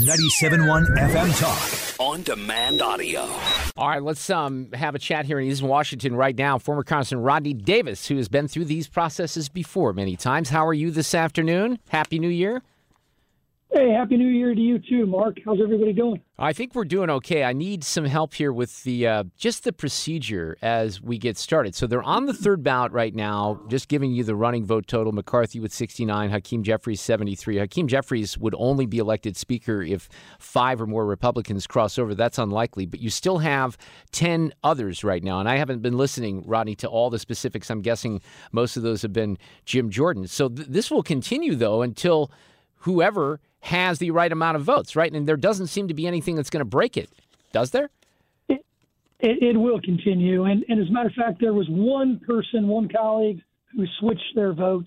97.1 FM Talk. On demand audio. All right, let's um, have a chat here in Eastern Washington right now. Former Congressman Rodney Davis, who has been through these processes before many times. How are you this afternoon? Happy New Year. Hey, happy New Year to you too, Mark. How's everybody doing? I think we're doing okay. I need some help here with the uh, just the procedure as we get started. So they're on the third ballot right now. Just giving you the running vote total: McCarthy with 69, Hakeem Jeffries 73. Hakeem Jeffries would only be elected speaker if five or more Republicans cross over. That's unlikely, but you still have 10 others right now. And I haven't been listening, Rodney, to all the specifics. I'm guessing most of those have been Jim Jordan. So th- this will continue though until whoever has the right amount of votes, right? And there doesn't seem to be anything that's going to break it, does there? It, it, it will continue. And, and, as a matter of fact, there was one person, one colleague who switched their vote.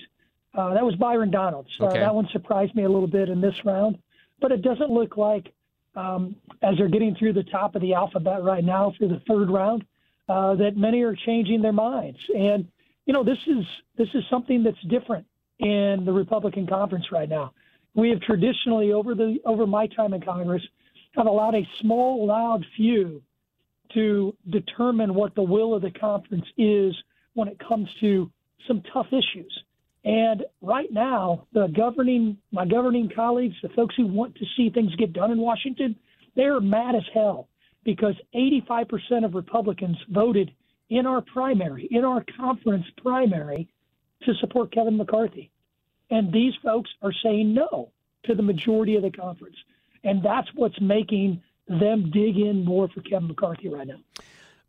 Uh, that was Byron Donalds. Uh, okay. Uh, that one surprised me a little bit in this round. But it doesn't look like, um, as they're getting through the top of the alphabet right now through the third round, uh, that many are changing their minds. And, you know, this is this is something that's different in the Republican conference right now we have traditionally over the over my time in Congress have allowed a small, loud few to determine what the will of the conference is when it comes to some tough issues. And right now, the governing my governing colleagues, the folks who want to see things get done in Washington, they're mad as hell because 85% of Republicans voted in our primary, in our conference primary, to support Kevin McCarthy. And these folks are saying no to the majority of the conference. And that's what's making them dig in more for Kevin McCarthy right now.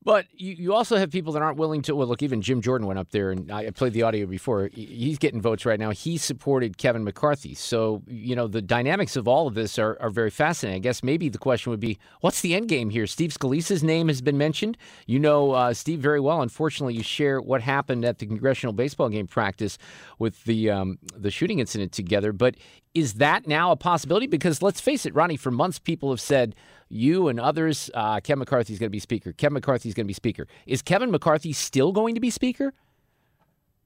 But you, you also have people that aren't willing to. Well, look, even Jim Jordan went up there, and I played the audio before. He's getting votes right now. He supported Kevin McCarthy. So, you know, the dynamics of all of this are, are very fascinating. I guess maybe the question would be what's the end game here? Steve Scalise's name has been mentioned. You know uh, Steve very well. Unfortunately, you share what happened at the congressional baseball game practice with the, um, the shooting incident together. But is that now a possibility? Because let's face it, Rodney, for months people have said, you and others, uh, Kevin McCarthy is going to be Speaker. Kevin McCarthy is going to be Speaker. Is Kevin McCarthy still going to be Speaker?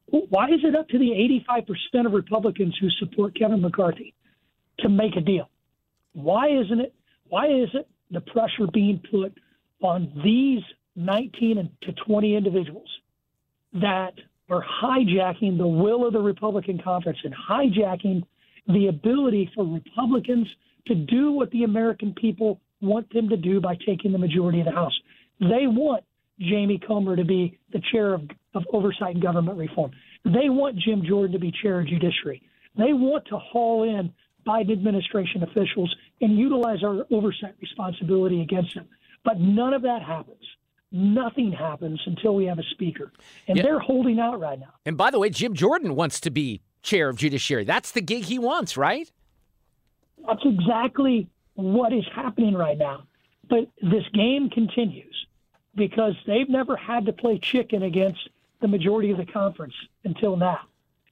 Why is it up to the 85% of Republicans who support Kevin McCarthy to make a deal? Why isn't it? Why is it the pressure being put on these 19 to 20 individuals that are hijacking the will of the Republican conference and hijacking the ability for Republicans to do what the American people want them to do by taking the majority of the House. They want Jamie Comer to be the chair of, of oversight and government reform. They want Jim Jordan to be chair of judiciary. They want to haul in Biden administration officials and utilize our oversight responsibility against them. But none of that happens. Nothing happens until we have a speaker. And yeah. they're holding out right now. And by the way, Jim Jordan wants to be chair of judiciary. That's the gig he wants, right? That's exactly what is happening right now. But this game continues because they've never had to play chicken against the majority of the conference until now.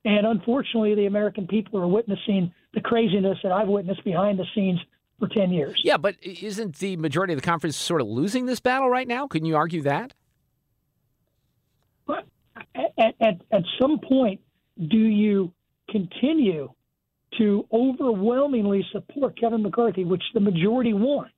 And unfortunately, the American people are witnessing the craziness that I've witnessed behind the scenes for 10 years. Yeah, but isn't the majority of the conference sort of losing this battle right now? Couldn't you argue that? But at, at, at some point, do you continue to overwhelmingly support Kevin McCarthy, which the majority want?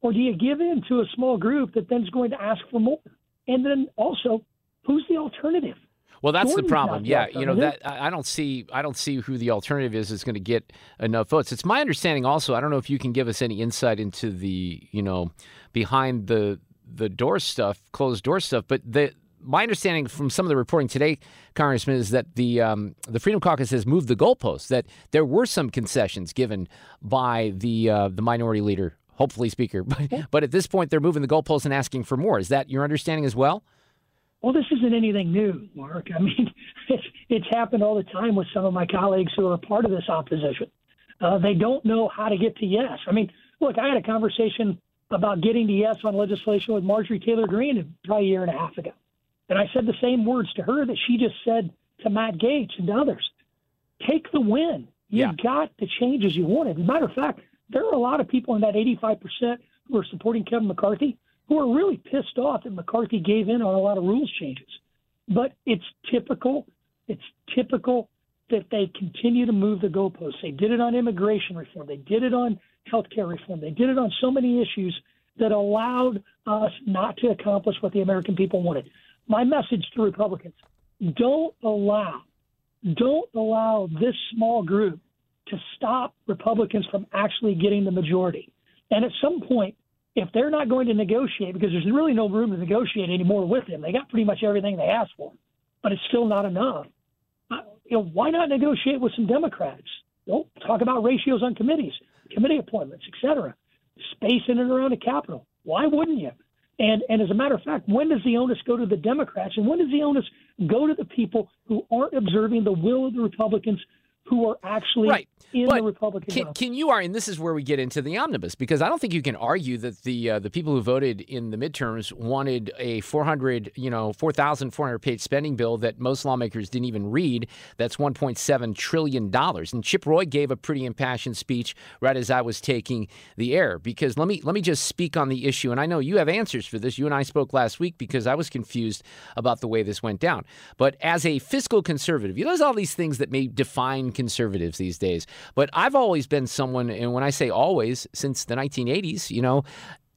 Or do you give in to a small group that then is going to ask for more? And then also, Who's the alternative? Well, that's Jordan's the problem. Yeah, you know that I don't see I don't see who the alternative is is going to get enough votes. It's my understanding also. I don't know if you can give us any insight into the you know behind the the door stuff, closed door stuff, but the my understanding from some of the reporting today, Congressman, is that the um, the Freedom Caucus has moved the goalposts. That there were some concessions given by the uh, the minority leader, hopefully Speaker, but, but at this point they're moving the goalposts and asking for more. Is that your understanding as well? Well, this isn't anything new, Mark. I mean, it's, it's happened all the time with some of my colleagues who are part of this opposition. Uh, they don't know how to get to yes. I mean, look, I had a conversation about getting to yes on legislation with Marjorie Taylor Greene probably a year and a half ago. And I said the same words to her that she just said to Matt Gaetz and to others. Take the win. You yeah. got the changes you wanted. As a matter of fact, there are a lot of people in that 85% who are supporting Kevin McCarthy who are really pissed off that McCarthy gave in on a lot of rules changes. But it's typical. It's typical that they continue to move the goalposts. They did it on immigration reform. They did it on health care reform. They did it on so many issues that allowed us not to accomplish what the American people wanted. My message to Republicans don't allow, don't allow this small group to stop Republicans from actually getting the majority. And at some point, if they're not going to negotiate, because there's really no room to negotiate anymore with them, they got pretty much everything they asked for, but it's still not enough. Uh, you know, why not negotiate with some Democrats? Don't talk about ratios on committees, committee appointments, et cetera. Space in and around the Capitol. Why wouldn't you? And and as a matter of fact, when does the onus go to the Democrats, and when does the onus go to the people who aren't observing the will of the Republicans who are actually right. in but the Republican. Can, can, you argue? And this is where we get into the omnibus because I don't think you can argue that the uh, the people who voted in the midterms wanted a 400, you know, 4,400 page spending bill that most lawmakers didn't even read. That's 1.7 trillion dollars. And Chip Roy gave a pretty impassioned speech right as I was taking the air because let me let me just speak on the issue. And I know you have answers for this. You and I spoke last week because I was confused about the way this went down. But as a fiscal conservative, you know, there's all these things that may define conservatives these days. But I've always been someone, and when I say always, since the 1980s, you know,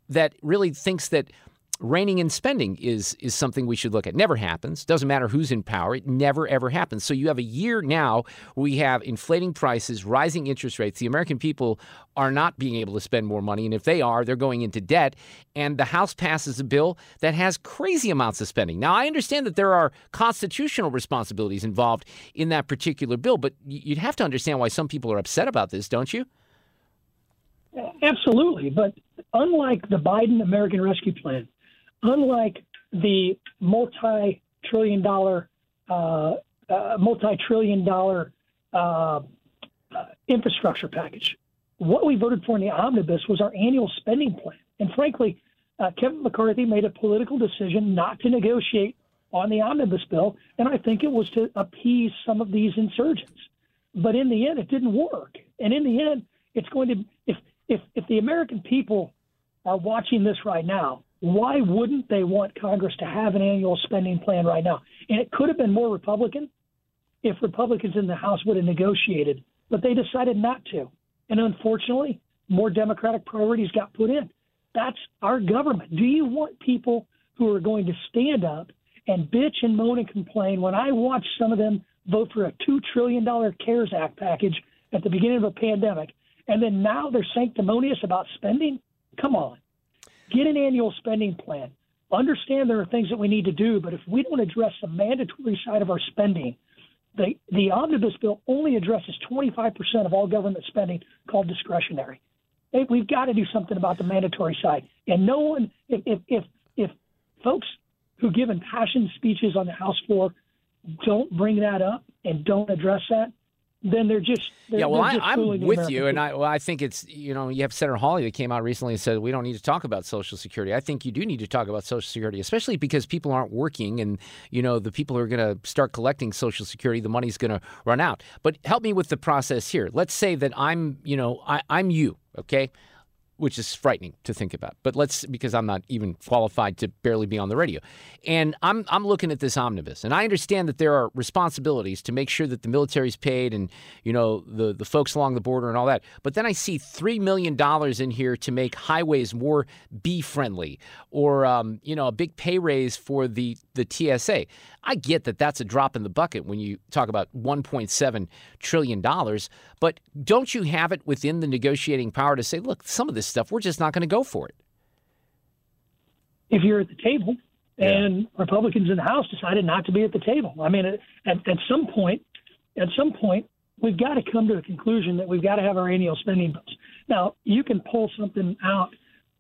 that really thinks that reining in spending is is something we should look at. Never happens. Doesn't matter who's in power. It never ever happens. So you have a year now we have inflating prices, rising interest rates. The American people are not being able to spend more money, and if they are, they're going into debt. And the House passes a bill that has crazy amounts of spending. Now I understand that there are constitutional responsibilities involved in that particular bill, but you'd have to understand why some people are upset about this, don't you? Absolutely, but unlike the Biden American Rescue Plan, unlike the multi-trillion dollar uh, uh, multi-trillion dollar uh, uh, infrastructure package, what we voted for in the omnibus was our annual spending plan. And frankly, uh, Kevin McCarthy made a political decision not to negotiate on the omnibus bill, and I think it was to appease some of these insurgents. But in the end, it didn't work. And in the end, it's going to if if if the American people are watching this right now, why wouldn't they want Congress to have an annual spending plan right now? And it could have been more Republican if Republicans in the House would have negotiated, but they decided not to. And unfortunately, more Democratic priorities got put in. That's our government. Do you want people who are going to stand up and bitch and moan and complain when I watch some of them vote for a $2 trillion CARES Act package at the beginning of a pandemic, and then now they're sanctimonious about spending? Come on. Get an annual spending plan. Understand there are things that we need to do, but if we don't address the mandatory side of our spending, the, the omnibus bill only addresses 25% of all government spending called discretionary. Hey, we've got to do something about the mandatory side. And no one, if, if, if, if folks who give impassioned speeches on the House floor don't bring that up and don't address that, then they're just they're, yeah. Well, I, am with you, and I well, I think it's you know you have Senator Hawley that came out recently and said we don't need to talk about Social Security. I think you do need to talk about Social Security, especially because people aren't working, and you know the people who are going to start collecting Social Security, the money's going to run out. But help me with the process here. Let's say that I'm you know I, I'm you, okay which is frightening to think about. But let's because I'm not even qualified to barely be on the radio, and I'm I'm looking at this omnibus, and I understand that there are responsibilities to make sure that the military's paid, and you know the the folks along the border and all that. But then I see three million dollars in here to make highways more bee friendly, or um, you know a big pay raise for the the TSA. I get that that's a drop in the bucket when you talk about 1.7 trillion dollars, but don't you have it within the negotiating power to say, look, some of this stuff we're just not going to go for it? If you're at the table and yeah. Republicans in the House decided not to be at the table, I mean, at, at some point, at some point, we've got to come to a conclusion that we've got to have our annual spending bills. Now, you can pull something out,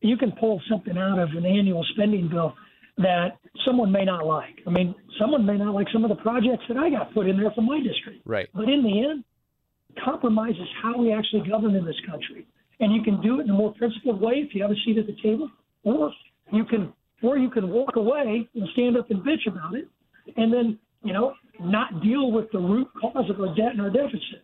you can pull something out of an annual spending bill that someone may not like. I mean, someone may not like some of the projects that I got put in there from my district. Right. But in the end, compromise is how we actually govern in this country. And you can do it in a more principled way if you have a seat at the table, or you can or you can walk away and stand up and bitch about it, and then you know not deal with the root cause of our debt and our deficit.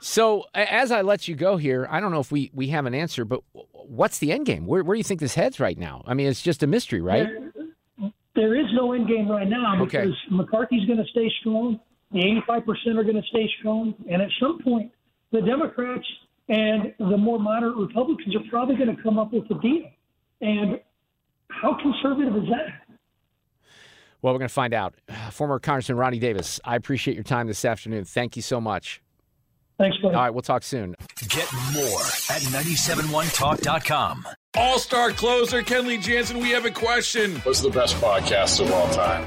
So, as I let you go here, I don't know if we, we have an answer, but what's the end game? Where, where do you think this heads right now? I mean, it's just a mystery, right? There, there is no end game right now because okay. McCarthy's going to stay strong. The 85% are going to stay strong. And at some point, the Democrats and the more moderate Republicans are probably going to come up with a deal. And how conservative is that? Well, we're going to find out. Former Congressman Rodney Davis, I appreciate your time this afternoon. Thank you so much. Thanks, buddy. All right, we'll talk soon. Get more at 971talk.com. All star closer, Kenley Jansen, we have a question. What's the best podcast of all time?